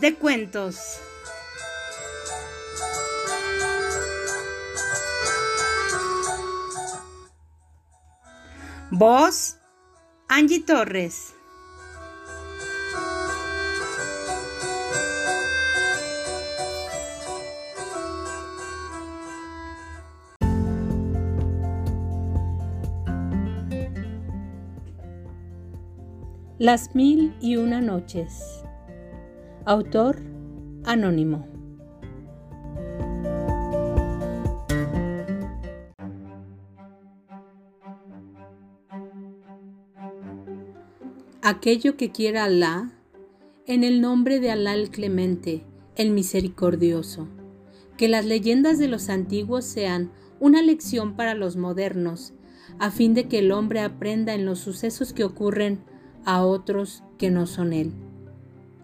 De cuentos. Voz, Angie Torres. Las mil y una noches. Autor anónimo. Aquello que quiera Alá, en el nombre de Alá el Clemente, el Misericordioso. Que las leyendas de los antiguos sean una lección para los modernos, a fin de que el hombre aprenda en los sucesos que ocurren a otros que no son él.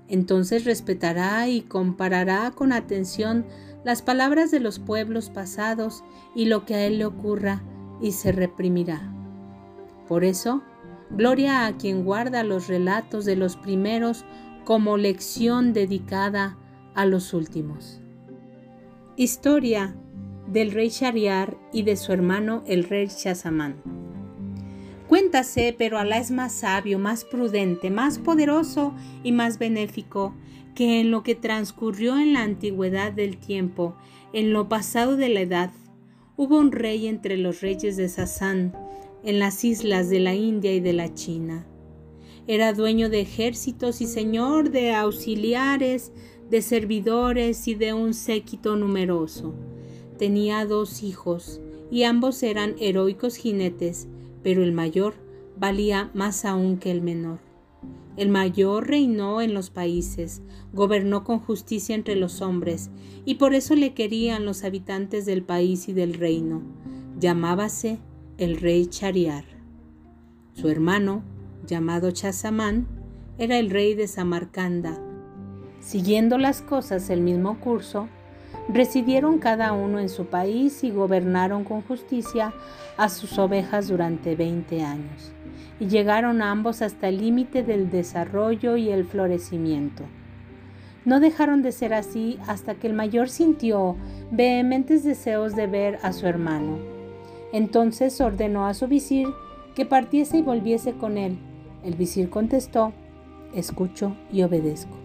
Entonces respetará y comparará con atención las palabras de los pueblos pasados y lo que a él le ocurra y se reprimirá. Por eso, gloria a quien guarda los relatos de los primeros como lección dedicada a los últimos. Historia del rey Shariar y de su hermano el rey Shazamán. Cuéntase, pero Alá es más sabio, más prudente, más poderoso y más benéfico que en lo que transcurrió en la antigüedad del tiempo, en lo pasado de la edad. Hubo un rey entre los reyes de Sasán, en las islas de la India y de la China. Era dueño de ejércitos y señor de auxiliares, de servidores y de un séquito numeroso. Tenía dos hijos, y ambos eran heroicos jinetes, pero el mayor valía más aún que el menor. El mayor reinó en los países, gobernó con justicia entre los hombres, y por eso le querían los habitantes del país y del reino. Llamábase el rey Chariar. Su hermano, llamado Chazamán, era el rey de Samarcanda. Siguiendo las cosas el mismo curso, residieron cada uno en su país y gobernaron con justicia a sus ovejas durante veinte años, y llegaron ambos hasta el límite del desarrollo y el florecimiento. No dejaron de ser así hasta que el mayor sintió vehementes deseos de ver a su hermano. Entonces ordenó a su visir que partiese y volviese con él. El visir contestó, escucho y obedezco.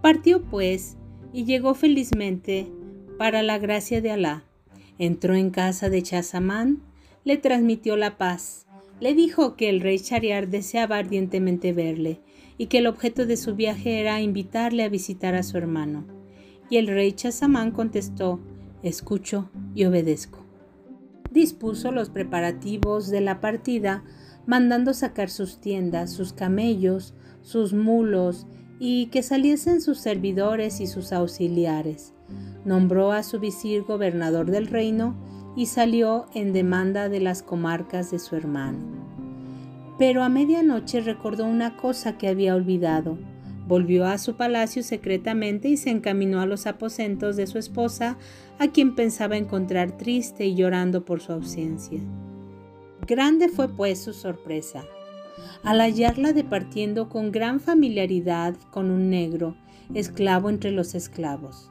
Partió pues y llegó felizmente para la gracia de Alá. Entró en casa de Chazamán, le transmitió la paz, le dijo que el rey Chariar deseaba ardientemente verle y que el objeto de su viaje era invitarle a visitar a su hermano. Y el rey Chazamán contestó, escucho y obedezco. Dispuso los preparativos de la partida, mandando sacar sus tiendas, sus camellos, sus mulos y que saliesen sus servidores y sus auxiliares. Nombró a su visir gobernador del reino y salió en demanda de las comarcas de su hermano. Pero a medianoche recordó una cosa que había olvidado. Volvió a su palacio secretamente y se encaminó a los aposentos de su esposa, a quien pensaba encontrar triste y llorando por su ausencia. Grande fue pues su sorpresa al hallarla departiendo con gran familiaridad con un negro, esclavo entre los esclavos.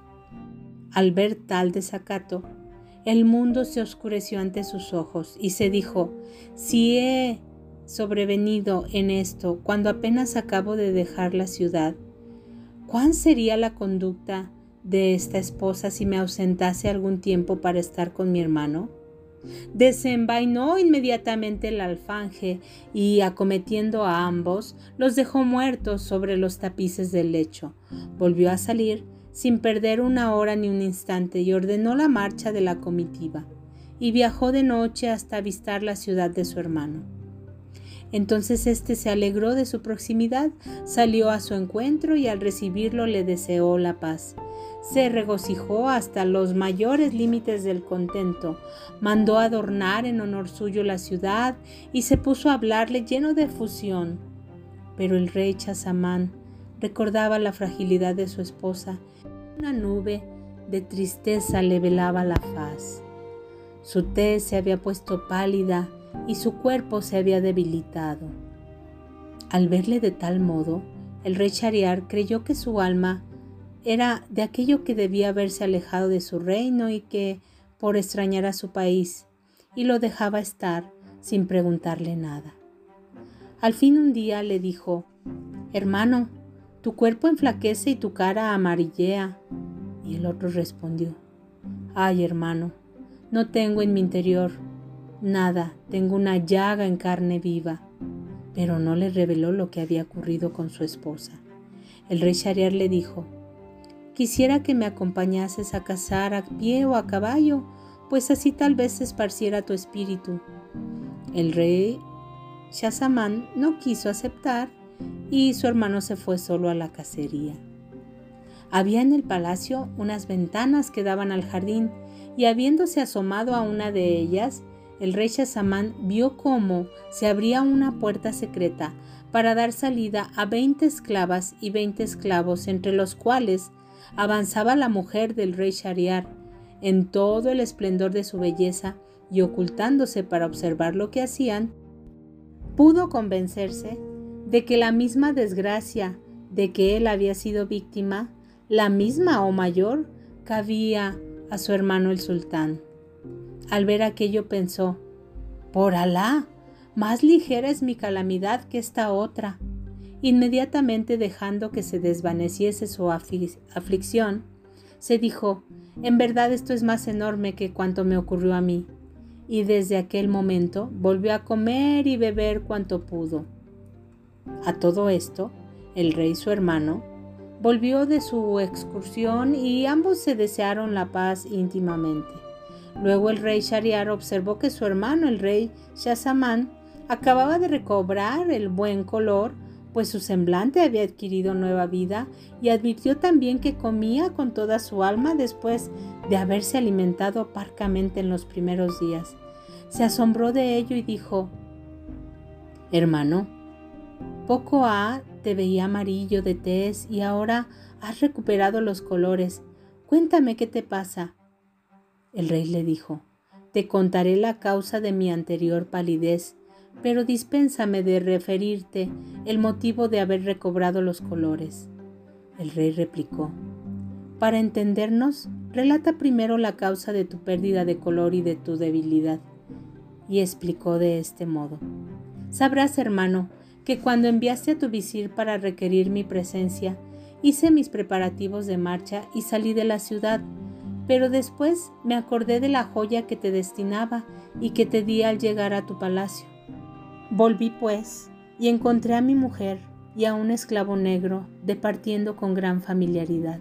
Al ver tal desacato, el mundo se oscureció ante sus ojos y se dijo, si he sobrevenido en esto cuando apenas acabo de dejar la ciudad, ¿cuán sería la conducta de esta esposa si me ausentase algún tiempo para estar con mi hermano? Desenvainó inmediatamente el alfanje y, acometiendo a ambos, los dejó muertos sobre los tapices del lecho. Volvió a salir sin perder una hora ni un instante y ordenó la marcha de la comitiva, y viajó de noche hasta avistar la ciudad de su hermano. Entonces éste se alegró de su proximidad, salió a su encuentro y al recibirlo le deseó la paz se regocijó hasta los mayores límites del contento, mandó adornar en honor suyo la ciudad y se puso a hablarle lleno de efusión. Pero el rey Chazamán recordaba la fragilidad de su esposa. Una nube de tristeza le velaba la faz. Su tez se había puesto pálida y su cuerpo se había debilitado. Al verle de tal modo, El rey Shariar creyó que su alma era de aquello que debía haberse alejado de su reino y que por extrañar a su país, y lo dejaba estar sin preguntarle nada. Al fin un día le dijo, Hermano, tu cuerpo enflaquece y tu cara amarillea. Y el otro respondió, Ay, hermano, no tengo en mi interior nada, tengo una llaga en carne viva. Pero no le reveló lo que había ocurrido con su esposa. El rey Shariar le dijo, Quisiera que me acompañases a cazar a pie o a caballo, pues así tal vez esparciera tu espíritu. El rey Shazamán no quiso aceptar y su hermano se fue solo a la cacería. Había en el palacio unas ventanas que daban al jardín y habiéndose asomado a una de ellas, el rey Shazamán vio cómo se abría una puerta secreta para dar salida a veinte esclavas y veinte esclavos, entre los cuales avanzaba la mujer del rey Shariar, en todo el esplendor de su belleza y ocultándose para observar lo que hacían, pudo convencerse de que la misma desgracia de que él había sido víctima, la misma o mayor, cabía a su hermano el sultán. Al ver aquello pensó, por Alá, más ligera es mi calamidad que esta otra. Inmediatamente dejando que se desvaneciese su aflicción, se dijo, en verdad esto es más enorme que cuanto me ocurrió a mí. Y desde aquel momento volvió a comer y beber cuanto pudo. A todo esto, el rey su hermano volvió de su excursión y ambos se desearon la paz íntimamente. Luego el rey Shariar observó que su hermano, el rey Shazamán, acababa de recobrar el buen color, pues su semblante había adquirido nueva vida, y advirtió también que comía con toda su alma después de haberse alimentado parcamente en los primeros días. Se asombró de ello y dijo, Hermano, poco ha te veía amarillo de tez y ahora has recuperado los colores. Cuéntame qué te pasa. El rey le dijo, Te contaré la causa de mi anterior palidez, pero dispénsame de referirte el motivo de haber recobrado los colores. El rey replicó, Para entendernos, relata primero la causa de tu pérdida de color y de tu debilidad. Y explicó de este modo, Sabrás, hermano, que cuando enviaste a tu visir para requerir mi presencia, hice mis preparativos de marcha y salí de la ciudad, pero después me acordé de la joya que te destinaba y que te di al llegar a tu palacio. Volví pues y encontré a mi mujer y a un esclavo negro departiendo con gran familiaridad.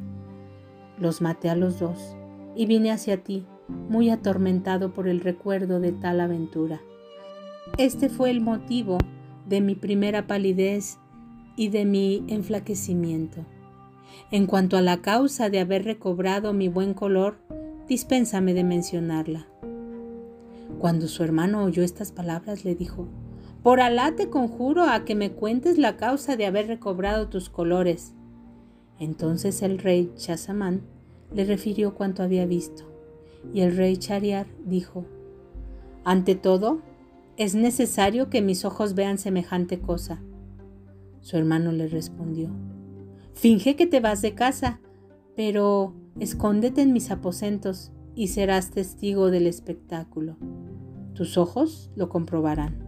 Los maté a los dos y vine hacia ti, muy atormentado por el recuerdo de tal aventura. Este fue el motivo de mi primera palidez y de mi enflaquecimiento. En cuanto a la causa de haber recobrado mi buen color, dispénsame de mencionarla. Cuando su hermano oyó estas palabras, le dijo, Por Alá te conjuro a que me cuentes la causa de haber recobrado tus colores. Entonces el rey Chazamán le refirió cuanto había visto, y el rey Chariar dijo, Ante todo, ¿Es necesario que mis ojos vean semejante cosa? Su hermano le respondió, Finge que te vas de casa, pero escóndete en mis aposentos y serás testigo del espectáculo. Tus ojos lo comprobarán.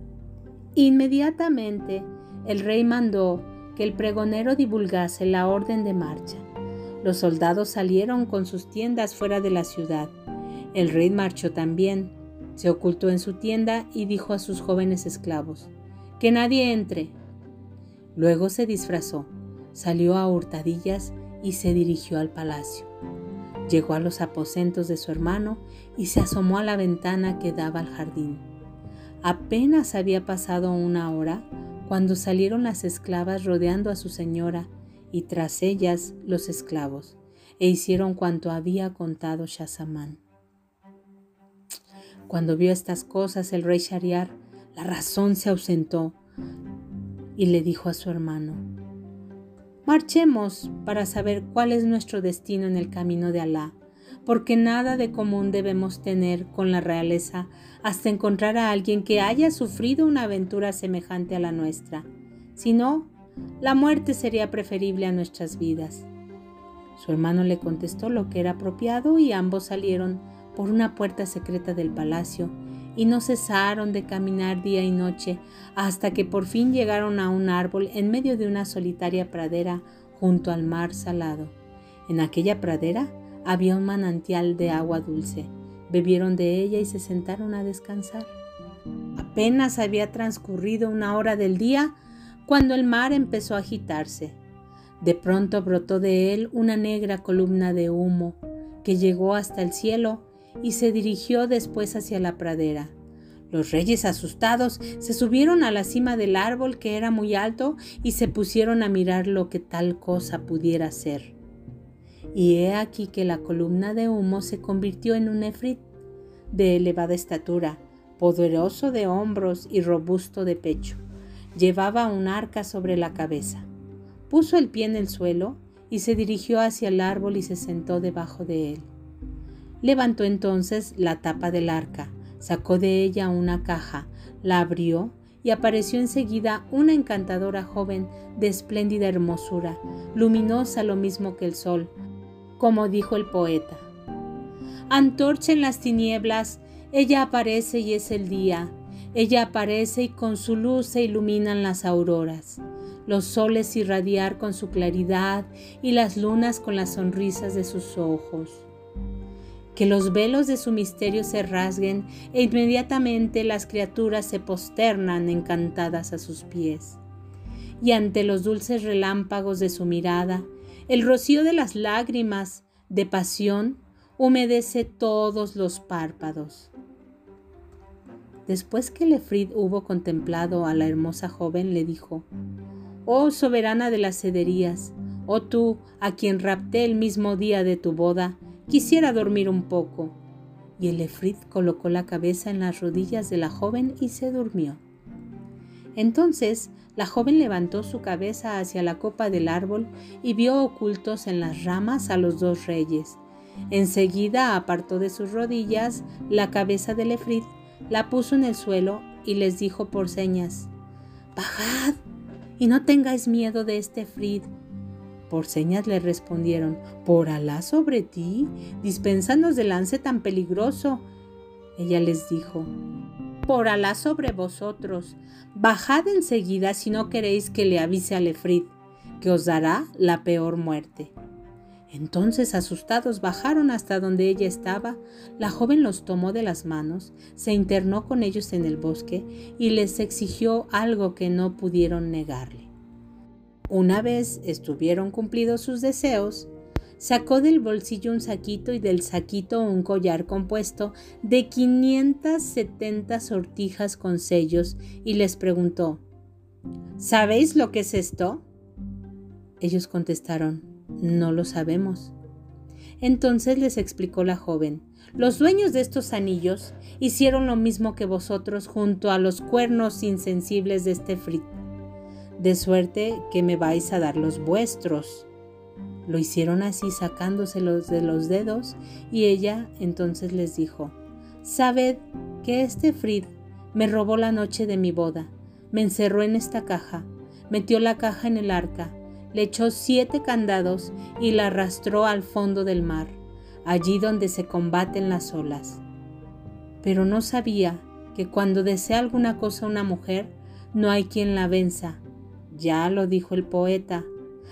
Inmediatamente el rey mandó que el pregonero divulgase la orden de marcha. Los soldados salieron con sus tiendas fuera de la ciudad. El rey marchó también se ocultó en su tienda y dijo a sus jóvenes esclavos, Que nadie entre. Luego se disfrazó, salió a hurtadillas y se dirigió al palacio. Llegó a los aposentos de su hermano y se asomó a la ventana que daba al jardín. Apenas había pasado una hora cuando salieron las esclavas rodeando a su señora y tras ellas los esclavos, e hicieron cuanto había contado Shazamán. Cuando vio estas cosas el rey Shariar, la razón se ausentó y le dijo a su hermano, Marchemos para saber cuál es nuestro destino en el camino de Alá, porque nada de común debemos tener con la realeza hasta encontrar a alguien que haya sufrido una aventura semejante a la nuestra. Si no, la muerte sería preferible a nuestras vidas. Su hermano le contestó lo que era apropiado y ambos salieron por una puerta secreta del palacio y no cesaron de caminar día y noche hasta que por fin llegaron a un árbol en medio de una solitaria pradera junto al mar salado. En aquella pradera había un manantial de agua dulce. Bebieron de ella y se sentaron a descansar. Apenas había transcurrido una hora del día cuando el mar empezó a agitarse. De pronto brotó de él una negra columna de humo que llegó hasta el cielo y se dirigió después hacia la pradera. Los reyes asustados se subieron a la cima del árbol que era muy alto y se pusieron a mirar lo que tal cosa pudiera ser. Y he aquí que la columna de humo se convirtió en un efrit de elevada estatura, poderoso de hombros y robusto de pecho. Llevaba un arca sobre la cabeza. Puso el pie en el suelo y se dirigió hacia el árbol y se sentó debajo de él. Levantó entonces la tapa del arca, sacó de ella una caja, la abrió y apareció enseguida una encantadora joven de espléndida hermosura, luminosa lo mismo que el sol, como dijo el poeta. Antorcha en las tinieblas, ella aparece y es el día, ella aparece y con su luz se iluminan las auroras, los soles irradiar con su claridad y las lunas con las sonrisas de sus ojos que los velos de su misterio se rasguen e inmediatamente las criaturas se posternan encantadas a sus pies. Y ante los dulces relámpagos de su mirada, el rocío de las lágrimas de pasión humedece todos los párpados. Después que Lefrid hubo contemplado a la hermosa joven, le dijo, Oh soberana de las cederías, oh tú, a quien rapté el mismo día de tu boda, Quisiera dormir un poco. Y el Efrit colocó la cabeza en las rodillas de la joven y se durmió. Entonces la joven levantó su cabeza hacia la copa del árbol y vio ocultos en las ramas a los dos reyes. Enseguida apartó de sus rodillas la cabeza del Efrit, la puso en el suelo y les dijo por señas, Bajad y no tengáis miedo de este Efrit, por señas le respondieron, por Alá sobre ti, dispensanos del lance tan peligroso. Ella les dijo, por Alá sobre vosotros, bajad enseguida si no queréis que le avise a Lefrid, que os dará la peor muerte. Entonces, asustados, bajaron hasta donde ella estaba. La joven los tomó de las manos, se internó con ellos en el bosque y les exigió algo que no pudieron negarle. Una vez estuvieron cumplidos sus deseos, sacó del bolsillo un saquito y del saquito un collar compuesto de 570 sortijas con sellos y les preguntó, ¿Sabéis lo que es esto? Ellos contestaron, no lo sabemos. Entonces les explicó la joven, los dueños de estos anillos hicieron lo mismo que vosotros junto a los cuernos insensibles de este frit de suerte que me vais a dar los vuestros. Lo hicieron así sacándoselos de los dedos y ella entonces les dijo, Sabed que este Frid me robó la noche de mi boda, me encerró en esta caja, metió la caja en el arca, le echó siete candados y la arrastró al fondo del mar, allí donde se combaten las olas. Pero no sabía que cuando desea alguna cosa una mujer, no hay quien la venza, ya lo dijo el poeta.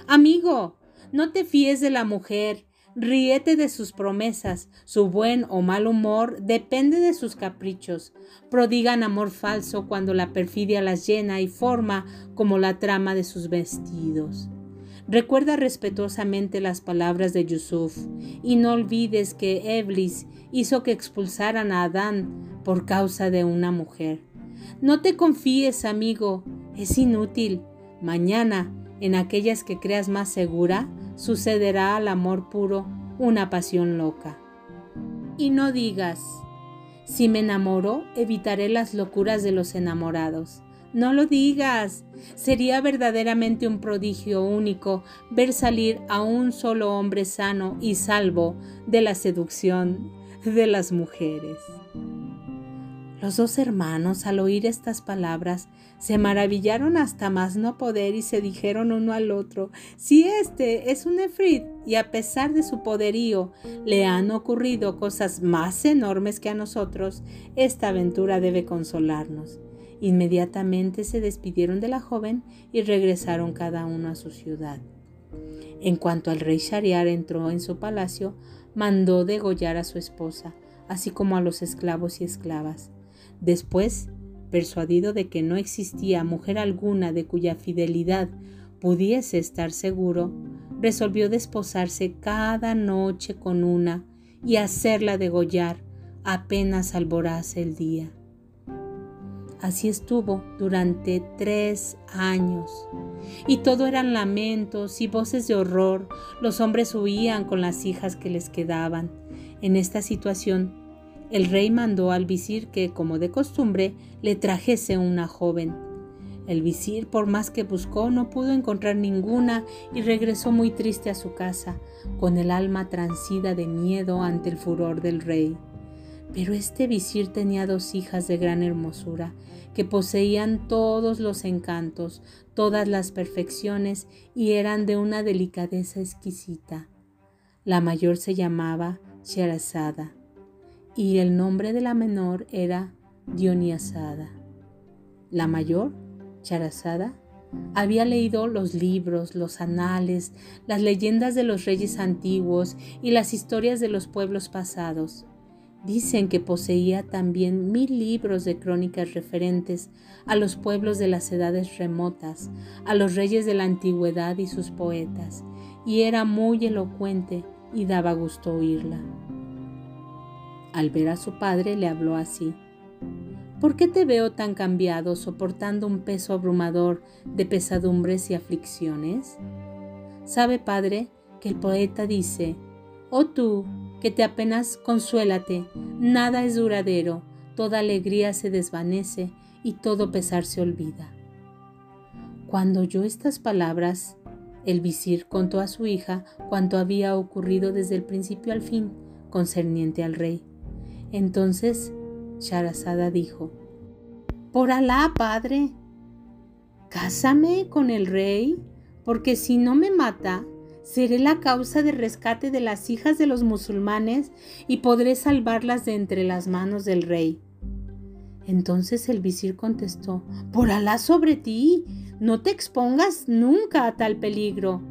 Amigo, no te fíes de la mujer, ríete de sus promesas, su buen o mal humor depende de sus caprichos. Prodigan amor falso cuando la perfidia las llena y forma como la trama de sus vestidos. Recuerda respetuosamente las palabras de Yusuf y no olvides que Eblis hizo que expulsaran a Adán por causa de una mujer. No te confíes, amigo, es inútil. Mañana, en aquellas que creas más segura, sucederá al amor puro una pasión loca. Y no digas, si me enamoro, evitaré las locuras de los enamorados. No lo digas. Sería verdaderamente un prodigio único ver salir a un solo hombre sano y salvo de la seducción de las mujeres. Los dos hermanos, al oír estas palabras, se maravillaron hasta más no poder y se dijeron uno al otro, si este es un efrit y a pesar de su poderío le han ocurrido cosas más enormes que a nosotros, esta aventura debe consolarnos. Inmediatamente se despidieron de la joven y regresaron cada uno a su ciudad. En cuanto al rey Shariar entró en su palacio, mandó degollar a su esposa, así como a los esclavos y esclavas. Después, persuadido de que no existía mujer alguna de cuya fidelidad pudiese estar seguro, resolvió desposarse cada noche con una y hacerla degollar apenas alborase el día. Así estuvo durante tres años. Y todo eran lamentos y voces de horror. Los hombres huían con las hijas que les quedaban. En esta situación, el rey mandó al visir que, como de costumbre, le trajese una joven. El visir, por más que buscó, no pudo encontrar ninguna y regresó muy triste a su casa, con el alma transida de miedo ante el furor del rey. Pero este visir tenía dos hijas de gran hermosura, que poseían todos los encantos, todas las perfecciones y eran de una delicadeza exquisita. La mayor se llamaba Sherazada y el nombre de la menor era Dioniasada. La mayor, Charazada, había leído los libros, los anales, las leyendas de los reyes antiguos y las historias de los pueblos pasados. Dicen que poseía también mil libros de crónicas referentes a los pueblos de las edades remotas, a los reyes de la antigüedad y sus poetas, y era muy elocuente y daba gusto oírla. Al ver a su padre le habló así. ¿Por qué te veo tan cambiado soportando un peso abrumador de pesadumbres y aflicciones? Sabe, padre, que el poeta dice, Oh tú, que te apenas consuélate, nada es duradero, toda alegría se desvanece y todo pesar se olvida. Cuando oyó estas palabras, el visir contó a su hija cuanto había ocurrido desde el principio al fin concerniente al rey. Entonces Sharazada dijo, Por Alá, padre, cásame con el rey, porque si no me mata, seré la causa de rescate de las hijas de los musulmanes y podré salvarlas de entre las manos del rey. Entonces el visir contestó, Por Alá sobre ti, no te expongas nunca a tal peligro.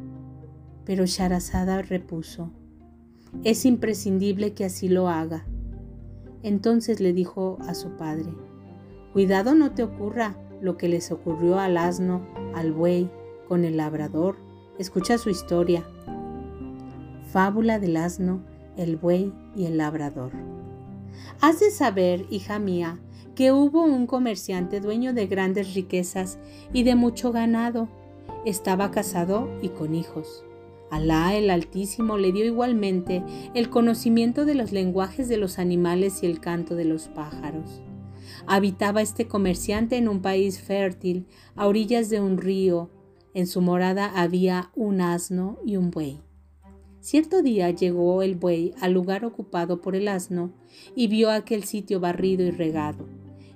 Pero Sharazada repuso, Es imprescindible que así lo haga. Entonces le dijo a su padre, Cuidado no te ocurra lo que les ocurrió al asno, al buey, con el labrador. Escucha su historia. Fábula del asno, el buey y el labrador. Has de saber, hija mía, que hubo un comerciante dueño de grandes riquezas y de mucho ganado. Estaba casado y con hijos. Alá el Altísimo le dio igualmente el conocimiento de los lenguajes de los animales y el canto de los pájaros. Habitaba este comerciante en un país fértil, a orillas de un río. En su morada había un asno y un buey. Cierto día llegó el buey al lugar ocupado por el asno y vio aquel sitio barrido y regado.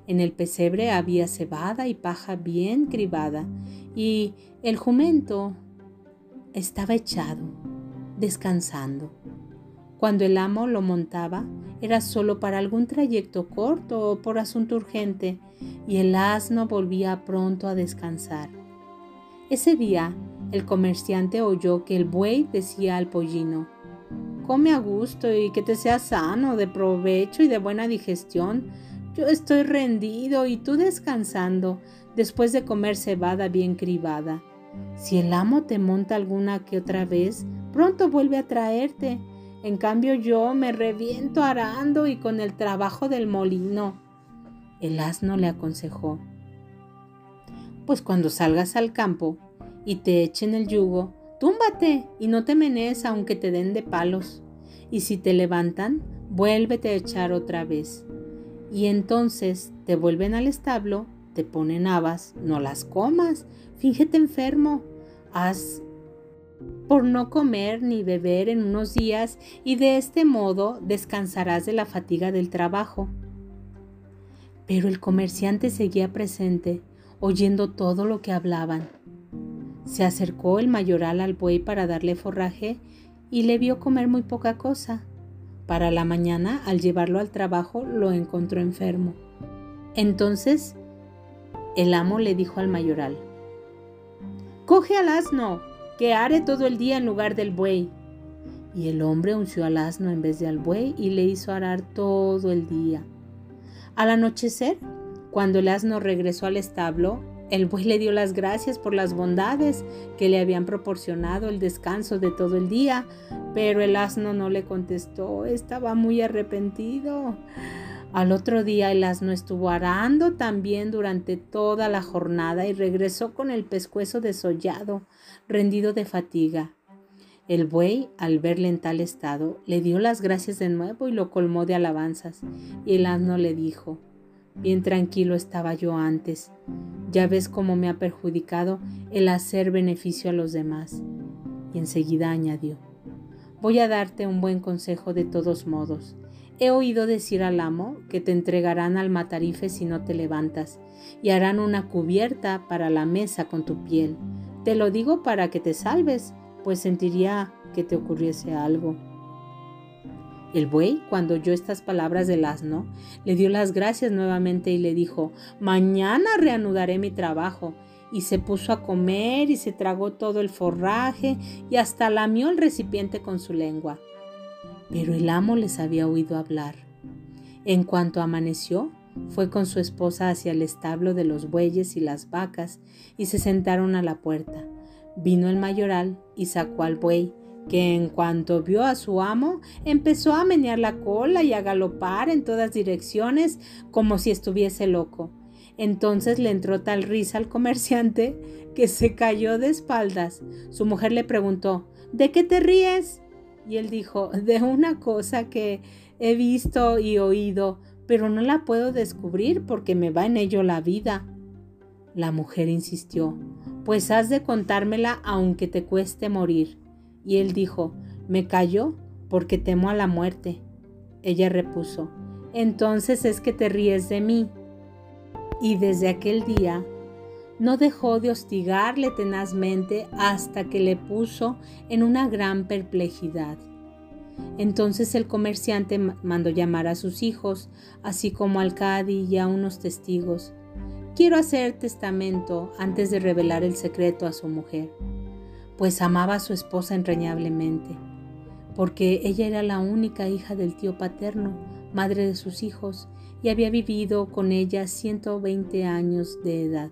En el pesebre había cebada y paja bien cribada, y el jumento estaba echado, descansando. Cuando el amo lo montaba, era solo para algún trayecto corto o por asunto urgente, y el asno volvía pronto a descansar. Ese día, el comerciante oyó que el buey decía al pollino, Come a gusto y que te sea sano, de provecho y de buena digestión. Yo estoy rendido y tú descansando, después de comer cebada bien cribada. Si el amo te monta alguna que otra vez, pronto vuelve a traerte. En cambio yo me reviento arando y con el trabajo del molino. El asno le aconsejó. Pues cuando salgas al campo y te echen el yugo, túmbate y no te menees aunque te den de palos. Y si te levantan, vuélvete a echar otra vez. Y entonces te vuelven al establo, te ponen habas, no las comas, Fíngete enfermo. Haz por no comer ni beber en unos días y de este modo descansarás de la fatiga del trabajo. Pero el comerciante seguía presente, oyendo todo lo que hablaban. Se acercó el mayoral al buey para darle forraje y le vio comer muy poca cosa. Para la mañana, al llevarlo al trabajo, lo encontró enfermo. Entonces, el amo le dijo al mayoral, Coge al asno, que are todo el día en lugar del buey. Y el hombre unció al asno en vez de al buey y le hizo arar todo el día. Al anochecer, cuando el asno regresó al establo, el buey le dio las gracias por las bondades que le habían proporcionado el descanso de todo el día, pero el asno no le contestó, estaba muy arrepentido. Al otro día el asno estuvo arando también durante toda la jornada y regresó con el pescuezo desollado, rendido de fatiga. El buey, al verle en tal estado, le dio las gracias de nuevo y lo colmó de alabanzas. Y el asno le dijo, Bien tranquilo estaba yo antes. Ya ves cómo me ha perjudicado el hacer beneficio a los demás. Y enseguida añadió, Voy a darte un buen consejo de todos modos. He oído decir al amo que te entregarán al matarife si no te levantas, y harán una cubierta para la mesa con tu piel. Te lo digo para que te salves, pues sentiría que te ocurriese algo. El buey, cuando oyó estas palabras del asno, le dio las gracias nuevamente y le dijo, Mañana reanudaré mi trabajo. Y se puso a comer y se tragó todo el forraje y hasta lamió el recipiente con su lengua pero el amo les había oído hablar. En cuanto amaneció, fue con su esposa hacia el establo de los bueyes y las vacas y se sentaron a la puerta. Vino el mayoral y sacó al buey, que en cuanto vio a su amo, empezó a menear la cola y a galopar en todas direcciones como si estuviese loco. Entonces le entró tal risa al comerciante que se cayó de espaldas. Su mujer le preguntó ¿De qué te ríes? Y él dijo, de una cosa que he visto y oído, pero no la puedo descubrir porque me va en ello la vida. La mujer insistió, pues has de contármela aunque te cueste morir. Y él dijo, me callo porque temo a la muerte. Ella repuso, entonces es que te ríes de mí. Y desde aquel día no dejó de hostigarle tenazmente hasta que le puso en una gran perplejidad. Entonces el comerciante mandó llamar a sus hijos, así como al cadi y a unos testigos. Quiero hacer testamento antes de revelar el secreto a su mujer, pues amaba a su esposa entrañablemente, porque ella era la única hija del tío paterno, madre de sus hijos, y había vivido con ella 120 años de edad.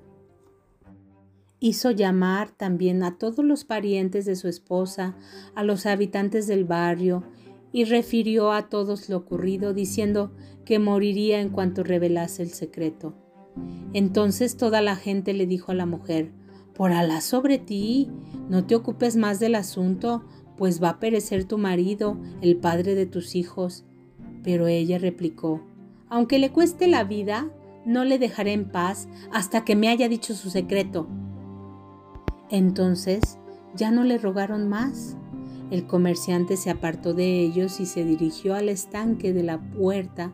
Hizo llamar también a todos los parientes de su esposa, a los habitantes del barrio, y refirió a todos lo ocurrido, diciendo que moriría en cuanto revelase el secreto. Entonces toda la gente le dijo a la mujer, Por Alá sobre ti, no te ocupes más del asunto, pues va a perecer tu marido, el padre de tus hijos. Pero ella replicó, Aunque le cueste la vida, no le dejaré en paz hasta que me haya dicho su secreto. Entonces ya no le rogaron más. El comerciante se apartó de ellos y se dirigió al estanque de la puerta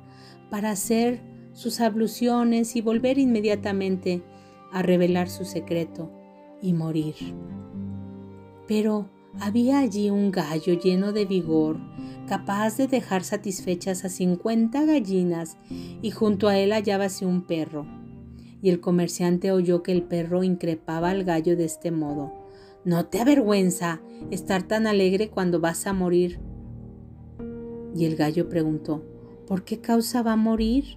para hacer sus abluciones y volver inmediatamente a revelar su secreto y morir. Pero había allí un gallo lleno de vigor, capaz de dejar satisfechas a cincuenta gallinas, y junto a él hallábase un perro y el comerciante oyó que el perro increpaba al gallo de este modo. ¿No te avergüenza estar tan alegre cuando vas a morir? Y el gallo preguntó, ¿por qué causa va a morir?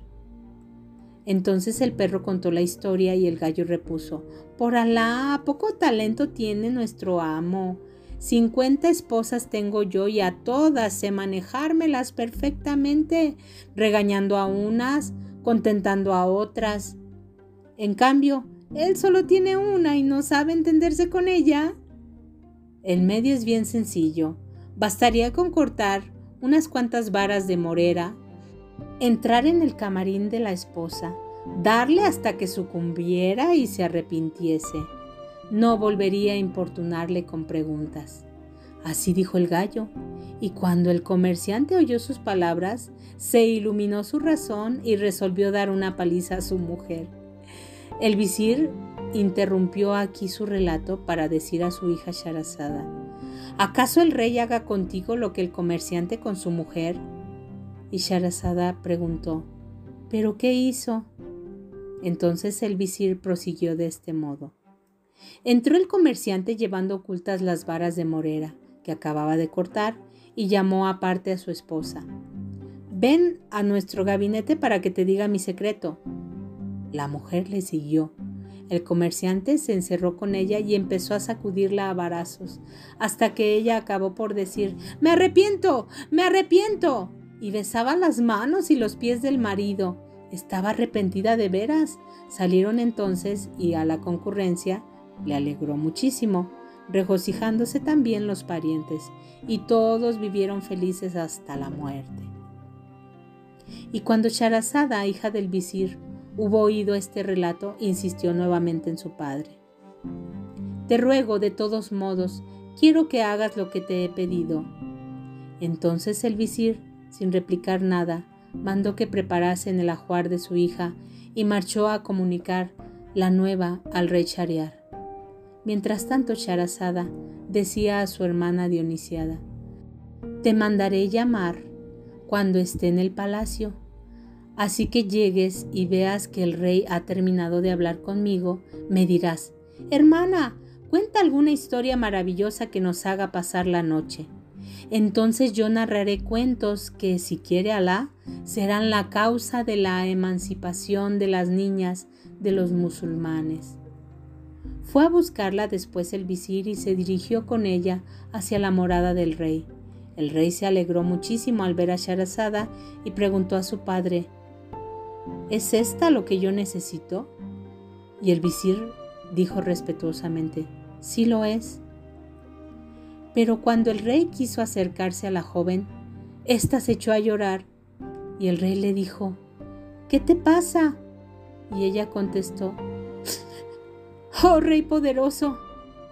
Entonces el perro contó la historia y el gallo repuso, Por Alá, poco talento tiene nuestro amo. Cincuenta esposas tengo yo y a todas sé manejármelas perfectamente, regañando a unas, contentando a otras. En cambio, él solo tiene una y no sabe entenderse con ella. El medio es bien sencillo. Bastaría con cortar unas cuantas varas de morera, entrar en el camarín de la esposa, darle hasta que sucumbiera y se arrepintiese. No volvería a importunarle con preguntas. Así dijo el gallo, y cuando el comerciante oyó sus palabras, se iluminó su razón y resolvió dar una paliza a su mujer. El visir interrumpió aquí su relato para decir a su hija Sharazada, ¿acaso el rey haga contigo lo que el comerciante con su mujer? Y Sharazada preguntó, ¿pero qué hizo? Entonces el visir prosiguió de este modo. Entró el comerciante llevando ocultas las varas de morera que acababa de cortar y llamó aparte a su esposa. Ven a nuestro gabinete para que te diga mi secreto. La mujer le siguió. El comerciante se encerró con ella y empezó a sacudirla a varazos, hasta que ella acabó por decir Me arrepiento, me arrepiento. y besaba las manos y los pies del marido. Estaba arrepentida de veras. Salieron entonces y a la concurrencia le alegró muchísimo, regocijándose también los parientes, y todos vivieron felices hasta la muerte. Y cuando Sharazada, hija del visir, hubo oído este relato, insistió nuevamente en su padre. Te ruego de todos modos, quiero que hagas lo que te he pedido. Entonces el visir, sin replicar nada, mandó que preparasen el ajuar de su hija y marchó a comunicar la nueva al rey Shariar. Mientras tanto Sharazada decía a su hermana Dionisiada, Te mandaré llamar cuando esté en el palacio, así que llegues y veas que el rey ha terminado de hablar conmigo, me dirás, Hermana, cuenta alguna historia maravillosa que nos haga pasar la noche. Entonces yo narraré cuentos que, si quiere Alá, serán la causa de la emancipación de las niñas de los musulmanes. Fue a buscarla después el visir y se dirigió con ella hacia la morada del rey. El rey se alegró muchísimo al ver a Sharazada y preguntó a su padre, ¿Es esta lo que yo necesito? Y el visir dijo respetuosamente, sí lo es. Pero cuando el rey quiso acercarse a la joven, ésta se echó a llorar y el rey le dijo, ¿qué te pasa? Y ella contestó, Oh Rey poderoso,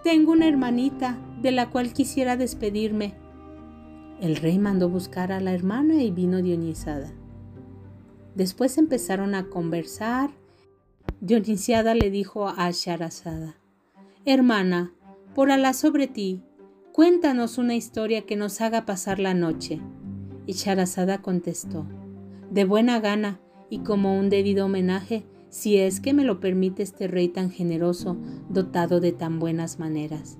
tengo una hermanita de la cual quisiera despedirme. El rey mandó buscar a la hermana y vino Dionisiada. Después empezaron a conversar. Dionisiada le dijo a Sharazada, Hermana, por Alá sobre ti, cuéntanos una historia que nos haga pasar la noche. Y Sharazada contestó, De buena gana y como un debido homenaje, si es que me lo permite este rey tan generoso, dotado de tan buenas maneras.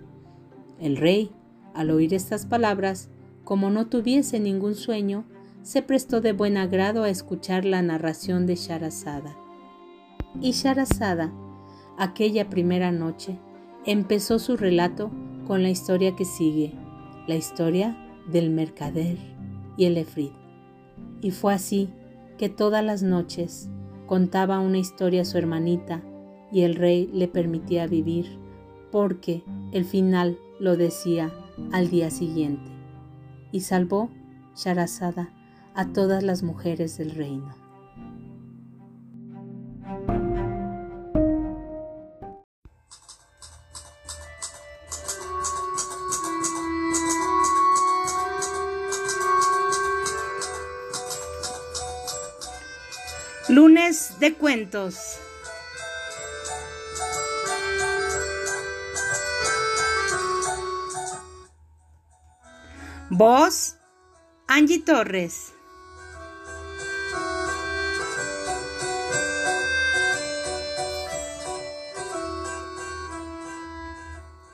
El rey, al oír estas palabras, como no tuviese ningún sueño, se prestó de buen agrado a escuchar la narración de Sharazada. Y Sharazada, aquella primera noche, empezó su relato con la historia que sigue, la historia del mercader y el efrid. Y fue así que todas las noches, Contaba una historia a su hermanita y el rey le permitía vivir porque el final lo decía al día siguiente y salvó Sharazada a todas las mujeres del reino. Lunes de cuentos. Voz, Angie Torres.